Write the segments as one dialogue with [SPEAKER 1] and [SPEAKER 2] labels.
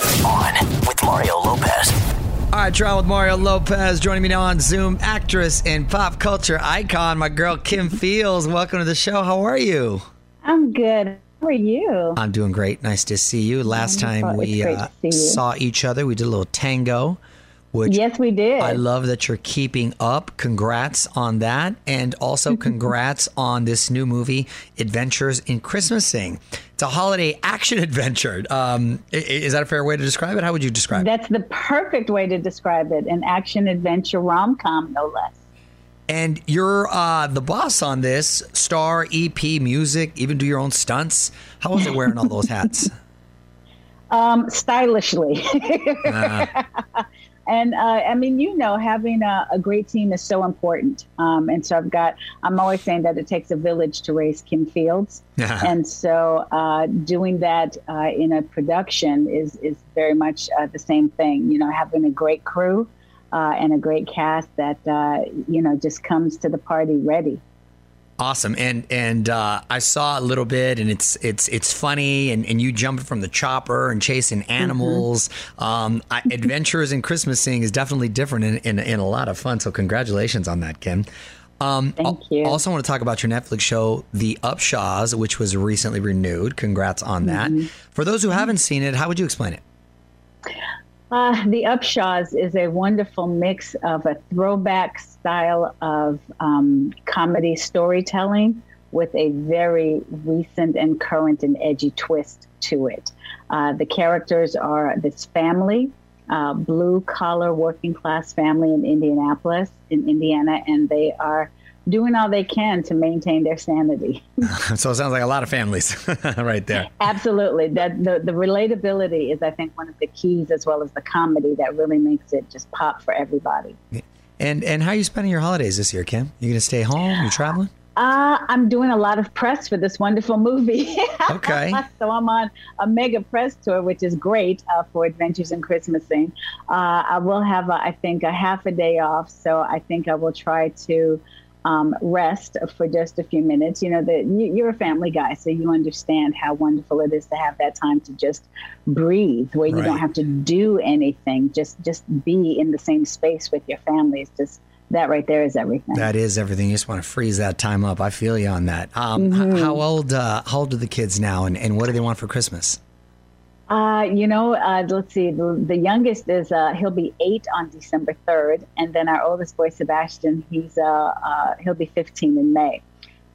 [SPEAKER 1] On with Mario Lopez.
[SPEAKER 2] All right, trial with Mario Lopez. Joining me now on Zoom, actress and pop culture icon, my girl Kim Fields. Welcome to the show. How are you?
[SPEAKER 3] I'm good. How are you?
[SPEAKER 2] I'm doing great. Nice to see you. Last time we uh, saw each other, we did a little tango. Which
[SPEAKER 3] yes, we did.
[SPEAKER 2] I love that you're keeping up. Congrats on that. And also, congrats on this new movie, Adventures in Christmasing. It's a holiday action adventure. Um, is that a fair way to describe it? How would you describe
[SPEAKER 3] That's it? That's the perfect way to describe it an action adventure rom com, no less.
[SPEAKER 2] And you're uh, the boss on this star, EP, music, even do your own stunts. How was it wearing all those hats?
[SPEAKER 3] Um, stylishly. uh. And uh, I mean, you know, having a, a great team is so important. Um, and so I've got, I'm always saying that it takes a village to raise Kim Fields. and so uh, doing that uh, in a production is, is very much uh, the same thing. You know, having a great crew uh, and a great cast that, uh, you know, just comes to the party ready.
[SPEAKER 2] Awesome, and and uh, I saw a little bit, and it's it's it's funny, and, and you jumping from the chopper and chasing mm-hmm. animals. Mm-hmm. Um, I, Adventures in Christmasing is definitely different and, and, and, a lot of fun. So congratulations on that, Kim.
[SPEAKER 3] Um, Thank you.
[SPEAKER 2] Also, want to talk about your Netflix show, The Upshaws, which was recently renewed. Congrats on that. Mm-hmm. For those who haven't seen it, how would you explain it?
[SPEAKER 3] Uh, the Upshaws is a wonderful mix of a throwback style of um, comedy storytelling with a very recent and current and edgy twist to it. Uh, the characters are this family, uh, blue collar working class family in Indianapolis, in Indiana, and they are doing all they can to maintain their sanity.
[SPEAKER 2] so it sounds like a lot of families right there.
[SPEAKER 3] Absolutely. That the, the relatability is I think one of the keys as well as the comedy that really makes it just pop for everybody.
[SPEAKER 2] And and how are you spending your holidays this year, Kim? You gonna stay home? You traveling?
[SPEAKER 3] Uh, I'm doing a lot of press for this wonderful movie.
[SPEAKER 2] Okay.
[SPEAKER 3] so I'm on a mega press tour, which is great uh, for Adventures in Christmasing. Uh, I will have, a, I think, a half a day off. So I think I will try to um, rest for just a few minutes. You know that you, are a family guy, so you understand how wonderful it is to have that time to just breathe, where you right. don't have to do anything. Just just be in the same space with your family. It's just that right there is everything.
[SPEAKER 2] That is everything. You just want to freeze that time up. I feel you on that. Um, mm-hmm. how old uh, how old are the kids now, and, and what do they want for Christmas?
[SPEAKER 3] Uh, you know, uh, let's see. The, the youngest is uh, he'll be eight on December third, and then our oldest boy Sebastian, he's uh, uh, he'll be fifteen in May.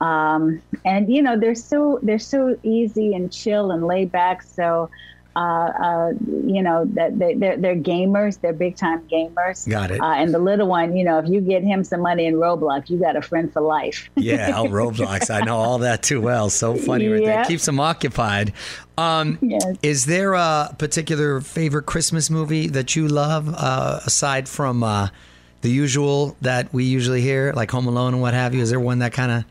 [SPEAKER 3] Um, and you know, they're so they're so easy and chill and laid back. So uh, uh, you know that they, they're they're gamers. They're big time gamers.
[SPEAKER 2] Got it.
[SPEAKER 3] Uh, and the little one, you know, if you get him some money in Roblox, you got a friend for life.
[SPEAKER 2] yeah, oh, Roblox. I know all that too well. So funny right there. Keeps them occupied. Um, yes. Is there a particular favorite Christmas movie that you love uh, aside from uh, the usual that we usually hear, like Home Alone and what have you? Is there one that kind of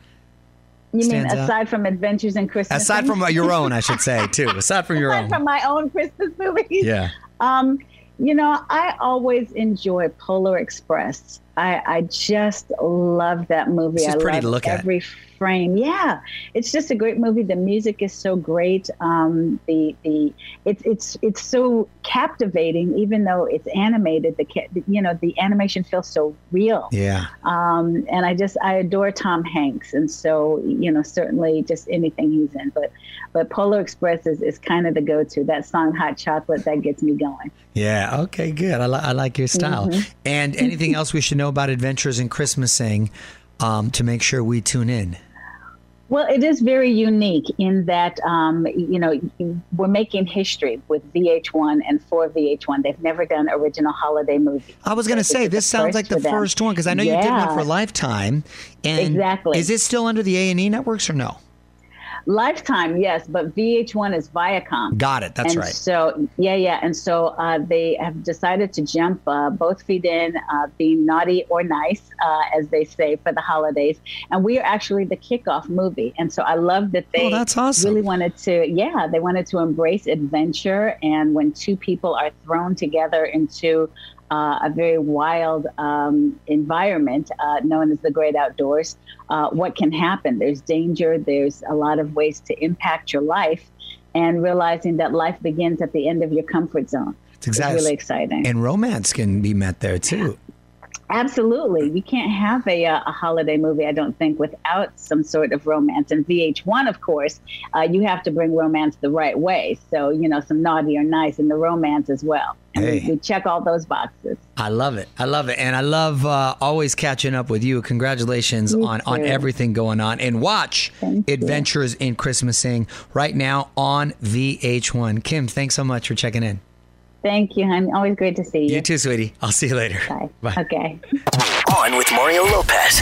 [SPEAKER 3] You mean
[SPEAKER 2] out?
[SPEAKER 3] aside from Adventures in Christmas?
[SPEAKER 2] Aside from uh, your own, I should say, too. Aside from your
[SPEAKER 3] aside
[SPEAKER 2] own.
[SPEAKER 3] from my own Christmas movies.
[SPEAKER 2] Yeah.
[SPEAKER 3] Um, you know, I always enjoy Polar Express. I, I just love that movie.
[SPEAKER 2] It's
[SPEAKER 3] I
[SPEAKER 2] pretty
[SPEAKER 3] love
[SPEAKER 2] to look at.
[SPEAKER 3] every frame. Yeah, it's just a great movie. The music is so great. Um, the the it's it's it's so captivating, even though it's animated. The you know the animation feels so real.
[SPEAKER 2] Yeah.
[SPEAKER 3] Um, and I just I adore Tom Hanks, and so you know certainly just anything he's in. But but Polar Express is, is kind of the go to. That song Hot Chocolate that gets me going.
[SPEAKER 2] Yeah. Okay. Good. I, li- I like your style.
[SPEAKER 3] Mm-hmm.
[SPEAKER 2] And anything else we should know about Adventures in Christmasing um, to make sure we tune in?
[SPEAKER 3] Well, it is very unique in that, um, you know, we're making history with VH1 and for VH1. They've never done original holiday movies.
[SPEAKER 2] I was going to say this sounds like the first one because I know you did one
[SPEAKER 3] Yeah.
[SPEAKER 2] for Lifetime. And
[SPEAKER 3] Exactly.
[SPEAKER 2] Is it still under the A and E networks or no?
[SPEAKER 3] Lifetime, yes, but VH1 is Viacom.
[SPEAKER 2] Got it. That's
[SPEAKER 3] and
[SPEAKER 2] right.
[SPEAKER 3] So yeah, yeah, and so uh, they have decided to jump uh, both feet in, uh, being naughty or nice, uh, as they say for the holidays. And we are actually the kickoff movie, and so I love that they
[SPEAKER 2] Oh, that's awesome.
[SPEAKER 3] really wanted to, yeah, they wanted to embrace adventure. And when two people are thrown together into uh, a very wild um, environment uh, known as the great outdoors, uh, what can happen? There's danger, there's a lot of ways to impact your life, and realizing that life begins at the end of your comfort zone.
[SPEAKER 2] It's exact-
[SPEAKER 3] It's really exciting.
[SPEAKER 2] And romance can be met there too.
[SPEAKER 3] Absolutely. You can't have a, uh, a holiday movie, I don't think, without some sort of romance. And VH1, of course, uh, you have to bring romance the right way. So, you know, some naughty or nice in the romance as well. And we-
[SPEAKER 2] Hey.
[SPEAKER 3] we, check all those boxes.
[SPEAKER 2] I love it. I love it. And I love uh, always catching up with you. Congratulations
[SPEAKER 3] You
[SPEAKER 2] on, on everything going on. And watch
[SPEAKER 3] Thank you.
[SPEAKER 2] Adventures in Christmasing right now on VH1. Kim, thanks so much for checking in.
[SPEAKER 3] Thank you, honey. Always great to see you.
[SPEAKER 2] You too, sweetie. I'll see you later.
[SPEAKER 3] Bye.
[SPEAKER 2] Bye.
[SPEAKER 3] Okay.
[SPEAKER 1] On with Mario Lopez.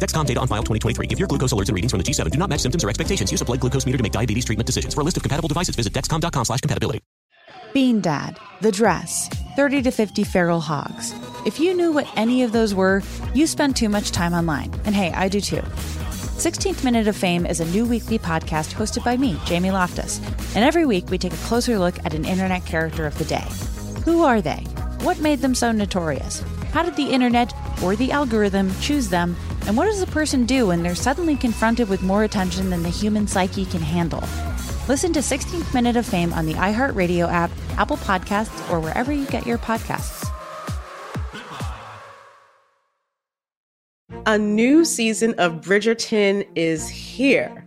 [SPEAKER 4] Dexcom data on file 2023. If your glucose alerts and readings from the G7 do not match symptoms or expectations, use a blood glucose meter to make diabetes treatment decisions. For a list of compatible devices, visit dexcom.com slash compatibility.
[SPEAKER 5] Bean Dad, The Dress, 30 to 50 Feral Hogs. If you knew what any of those were, you spend too much time online. And hey, I do too. 16th Minute of Fame is a new weekly podcast hosted by me, Jamie Loftus. And every week we take a closer look at an internet character of the day. Who are they? What made them so notorious? How did the internet or the algorithm choose them? And what does a person do when they're suddenly confronted with more attention than the human psyche can handle? Listen to 16th Minute of Fame on the iHeartRadio app, Apple Podcasts, or wherever you get your podcasts.
[SPEAKER 6] A new season of Bridgerton is here.